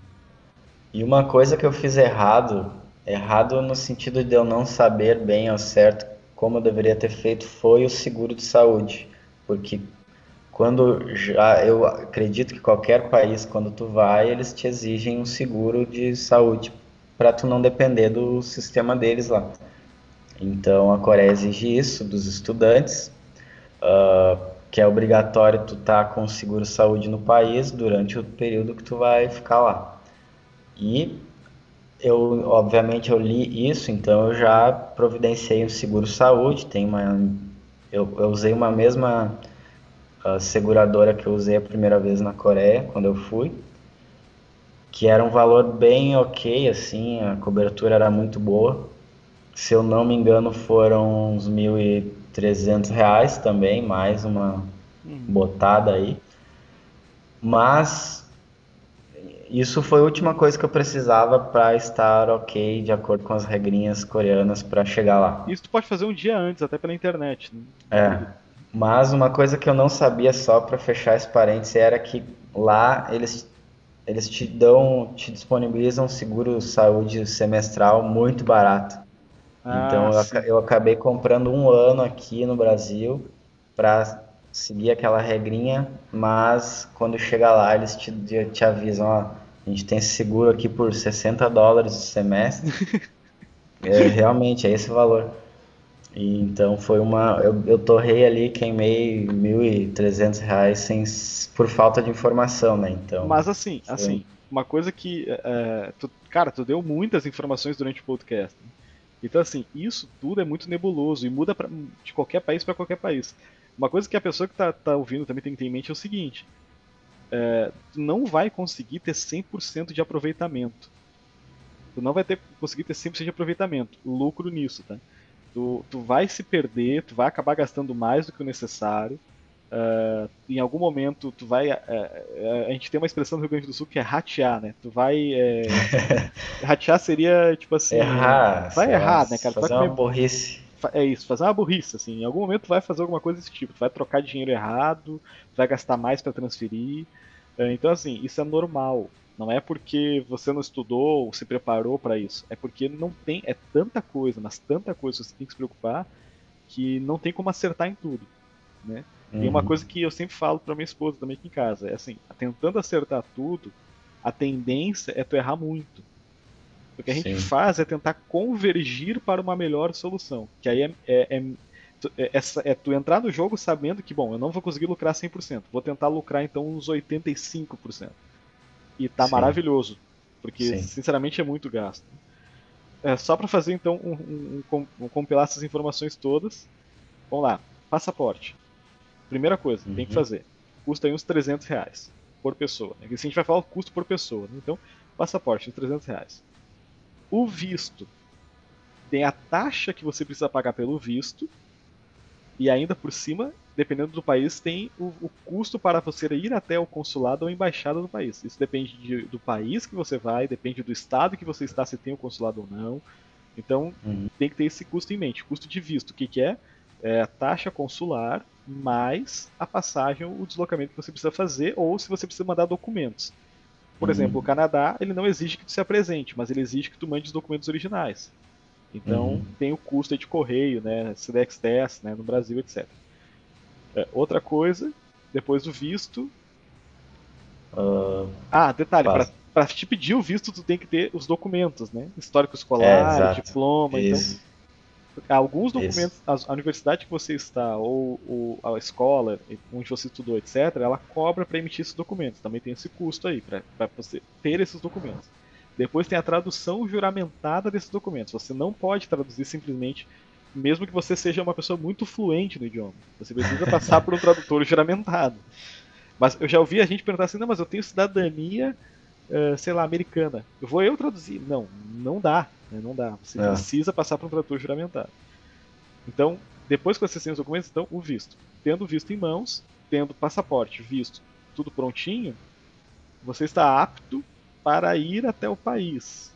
E uma coisa que eu fiz errado, errado no sentido de eu não saber bem ao certo como eu deveria ter feito, foi o seguro de saúde. Porque quando já eu acredito que qualquer país quando tu vai eles te exigem um seguro de saúde para tu não depender do sistema deles lá então a Coreia exige isso dos estudantes. Uh, que é obrigatório tu estar tá com seguro saúde no país durante o período que tu vai ficar lá. E eu, obviamente, eu li isso, então eu já providenciei um seguro saúde, tem uma, eu, eu usei uma mesma uh, seguradora que eu usei a primeira vez na Coreia, quando eu fui, que era um valor bem ok, assim, a cobertura era muito boa. Se eu não me engano, foram uns mil e 300 reais também, mais uma uhum. botada aí. Mas isso foi a última coisa que eu precisava para estar ok, de acordo com as regrinhas coreanas para chegar lá. Isso tu pode fazer um dia antes, até pela internet. Né? É. Mas uma coisa que eu não sabia só para fechar esse parênteses era que lá eles eles te dão, te disponibilizam um seguro saúde semestral muito barato. Ah, então eu, eu, acabei comprando um ano aqui no Brasil para seguir aquela regrinha, mas quando chega lá eles te, te avisam, ó, a gente tem esse seguro aqui por 60 dólares o semestre. é, realmente, é esse o valor. E, então foi uma. Eu, eu torrei ali, queimei 1.300 reais sem, por falta de informação, né? Então. Mas assim, foi... assim, uma coisa que. É, tu, cara, tu deu muitas informações durante o podcast. Né? Então, assim, isso tudo é muito nebuloso e muda pra, de qualquer país para qualquer país. Uma coisa que a pessoa que está tá ouvindo também tem que ter em mente é o seguinte: é, tu não vai conseguir ter 100% de aproveitamento. Tu não vai ter, conseguir ter 100% de aproveitamento, lucro nisso, tá? Tu, tu vai se perder, tu vai acabar gastando mais do que o necessário. Uh, em algum momento tu vai. Uh, uh, a gente tem uma expressão no Rio Grande do Sul que é ratear, né? Tu vai. É, ratear seria tipo assim. Errar. Vai errar, né, cara? Fazer uma comer... burrice. É isso, fazer uma burrice, assim. Em algum momento tu vai fazer alguma coisa desse tipo. Tu vai trocar dinheiro errado, tu vai gastar mais para transferir. então, assim, isso é normal. Não é porque você não estudou ou se preparou para isso. É porque não tem. É tanta coisa, mas tanta coisa que você tem que se preocupar que não tem como acertar em tudo. Né? Uhum. E uma coisa que eu sempre falo para minha esposa também aqui em casa é assim: tentando acertar tudo, a tendência é tu errar muito. O que a gente Sim. faz é tentar convergir para uma melhor solução. Que aí é, é, é, é, é, tu entrar no jogo sabendo que, bom, eu não vou conseguir lucrar 100%. Vou tentar lucrar então uns 85%. E tá Sim. maravilhoso. Porque, Sim. sinceramente, é muito gasto. É, só para fazer então um, um, um, compilar essas informações todas. Vamos lá. Passaporte. Primeira coisa, uhum. tem que uhum. fazer. Custa aí uns 300 reais por pessoa. Aqui a gente vai falar o custo por pessoa. Né? Então, passaporte, uns 300 reais. O visto. Tem a taxa que você precisa pagar pelo visto. E ainda por cima, dependendo do país, tem o, o custo para você ir até o consulado ou embaixada do país. Isso depende de, do país que você vai, depende do estado que você está, se tem o consulado ou não. Então, uhum. tem que ter esse custo em mente. Custo de visto, o que, que é? É a taxa consular mais a passagem, o deslocamento que você precisa fazer, ou se você precisa mandar documentos. Por uhum. exemplo, o Canadá, ele não exige que tu se apresente, mas ele exige que tu mande os documentos originais. Então, uhum. tem o custo de correio, né, CDX10, né, no Brasil, etc. É, outra coisa, depois do visto. Uh, ah, detalhe, para te pedir o visto, tu tem que ter os documentos, né? Histórico escolar, é, diploma. Então Isso. Então, alguns documentos, a, a, universidade que você está, ou, ou, a escola onde você estudou, etc., ela cobra para emitir esses documentos. Também tem esse custo aí, para você ter esses documentos. Depois tem a tradução juramentada desses documentos. Você não pode traduzir simplesmente mesmo que você seja uma pessoa muito fluente no idioma. Você precisa passar por um tradutor juramentado. Mas eu já ouvi a gente perguntar assim, não, mas eu tenho cidadania, uh, sei lá, americana. Eu vou eu traduzir? Não, não dá. Né? Não dá. Você é. precisa passar por um tradutor juramentado. Então, depois que você tem os documentos, então, o visto. Tendo visto em mãos, tendo passaporte, visto, tudo prontinho, você está apto para ir até o país.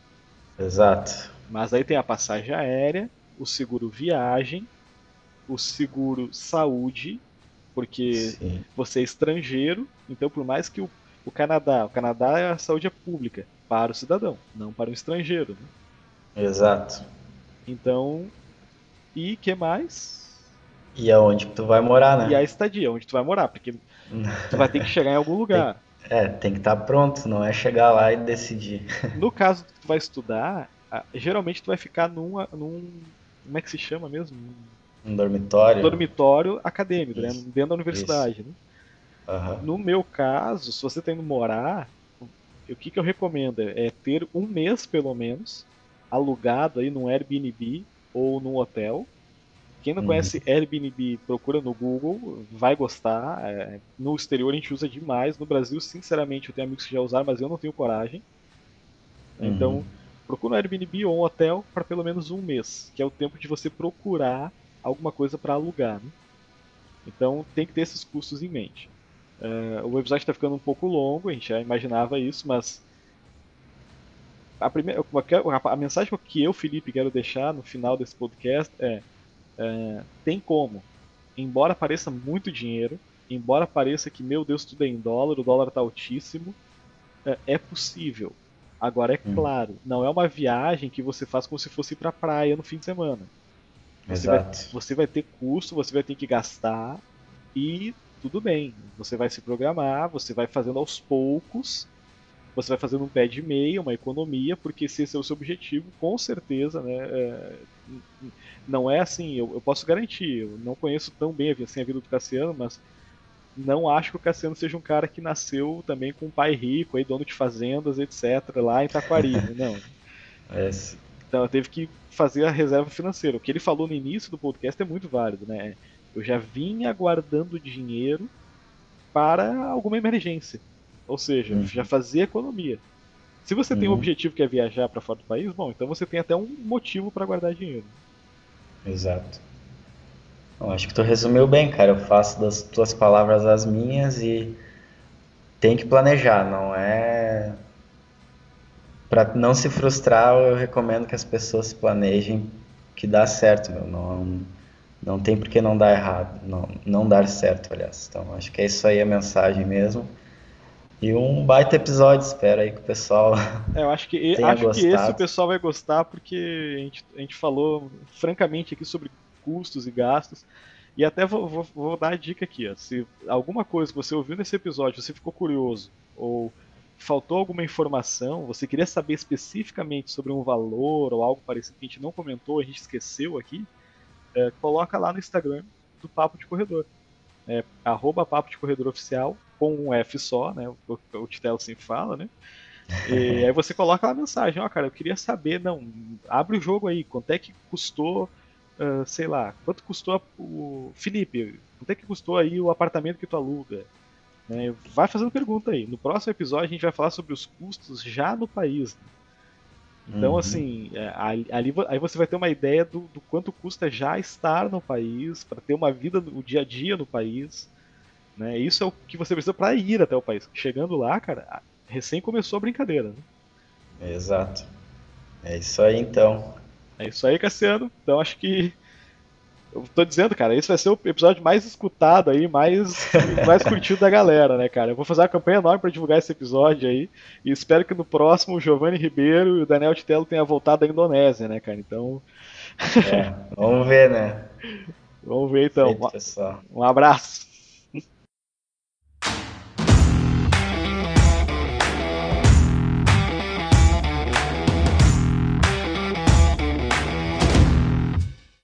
Exato. Mas aí tem a passagem aérea, o seguro viagem, o seguro saúde, porque Sim. você é estrangeiro, então por mais que o, o Canadá, o Canadá é a saúde é pública para o cidadão, não para o estrangeiro. Né? Exato. Então, e que mais? E aonde tu vai morar, né? E a estadia, onde tu vai morar, porque tu vai ter que chegar em algum lugar. Tem, é, tem que estar tá pronto, não é chegar lá e decidir. No caso que tu vai estudar, geralmente tu vai ficar num, num como é que se chama mesmo? Um dormitório? Dormitório acadêmico, né? dentro da universidade. Né? Uhum. No meu caso, se você está indo morar, o que, que eu recomendo é ter um mês pelo menos alugado aí num Airbnb ou num hotel. Quem não uhum. conhece Airbnb, procura no Google, vai gostar. É, no exterior a gente usa demais. No Brasil, sinceramente, eu tenho amigos que já usaram, mas eu não tenho coragem. Uhum. Então, procura um Airbnb ou um hotel para pelo menos um mês, que é o tempo de você procurar alguma coisa para alugar. Né? Então tem que ter esses custos em mente. Uh, o episódio está ficando um pouco longo, a gente já imaginava isso, mas a, primeira, a, mensagem que eu, Felipe, quero deixar no final desse podcast é, é tem como, embora pareça muito dinheiro, embora pareça que, meu Deus, tudo é em dólar, o dólar está altíssimo, é, é possível. Agora, é hum. claro, não é uma viagem que você faz como se fosse para praia no fim de semana. Você vai, você vai ter custo, você vai ter que gastar e tudo bem. Você vai se programar, você vai fazendo aos poucos, você vai fazendo um pé de meia, uma economia, porque se esse é o seu objetivo, com certeza, né? É, não é assim, eu, eu, posso garantir, eu não conheço tão bem assim, a vida do Cassiano, mas não acho que o Cassiano seja um cara que nasceu também com um pai rico, aí dono de fazendas, etc., lá em Taquari, né? não. É, então teve que fazer a reserva financeira. O que ele falou no início do podcast é muito válido, né? Eu já vinha guardando dinheiro para alguma emergência. Ou seja, uhum. já fazia economia. Se você uhum. tem um uhum. objetivo que é viajar para fora do país, bom, então você tem até um motivo para guardar dinheiro. Exato. Bom, acho que tu resumiu bem, cara. Eu faço das tuas palavras as minhas e tem que planejar, não é para não se frustrar, eu recomendo que as pessoas se planejem que dá certo, meu. Não, não tem por que não dar errado, não, não dar certo, aliás. Então, acho que é isso aí a mensagem mesmo. E um baita episódio, espero aí que o pessoal. É, eu acho que, acho que esse o pessoal vai gostar, porque a gente, a gente falou francamente aqui sobre custos e gastos. E até vou, vou, vou dar a dica aqui: ó, se alguma coisa que você ouviu nesse episódio, você ficou curioso, ou faltou alguma informação, você queria saber especificamente sobre um valor ou algo parecido que a gente não comentou, a gente esqueceu aqui, é, coloca lá no Instagram do Papo de Corredor. É, arroba Papo de Corredor Oficial, com um F só, né? O, o Titelo sempre fala, né? E aí você coloca lá a mensagem, ó, cara, eu queria saber, não, abre o jogo aí, quanto é que custou, uh, sei lá, quanto custou o Felipe, quanto é que custou aí o apartamento que tu aluga? Né? Vai fazendo pergunta aí. No próximo episódio a gente vai falar sobre os custos já no país. Então, uhum. assim, é, ali, aí você vai ter uma ideia do, do quanto custa já estar no país, para ter uma vida, o dia a dia no país. Né? Isso é o que você precisa para ir até o país. Chegando lá, cara, recém começou a brincadeira. Né? Exato. É isso aí, então. É isso aí, Cassiano. Então, acho que eu tô dizendo, cara, esse vai ser o episódio mais escutado aí, mais, mais curtido da galera, né, cara? Eu vou fazer uma campanha enorme para divulgar esse episódio aí. E espero que no próximo o Giovanni Ribeiro e o Daniel Titello tenham voltado da Indonésia, né, cara? Então. É, vamos ver, né? Vamos ver então. Um abraço.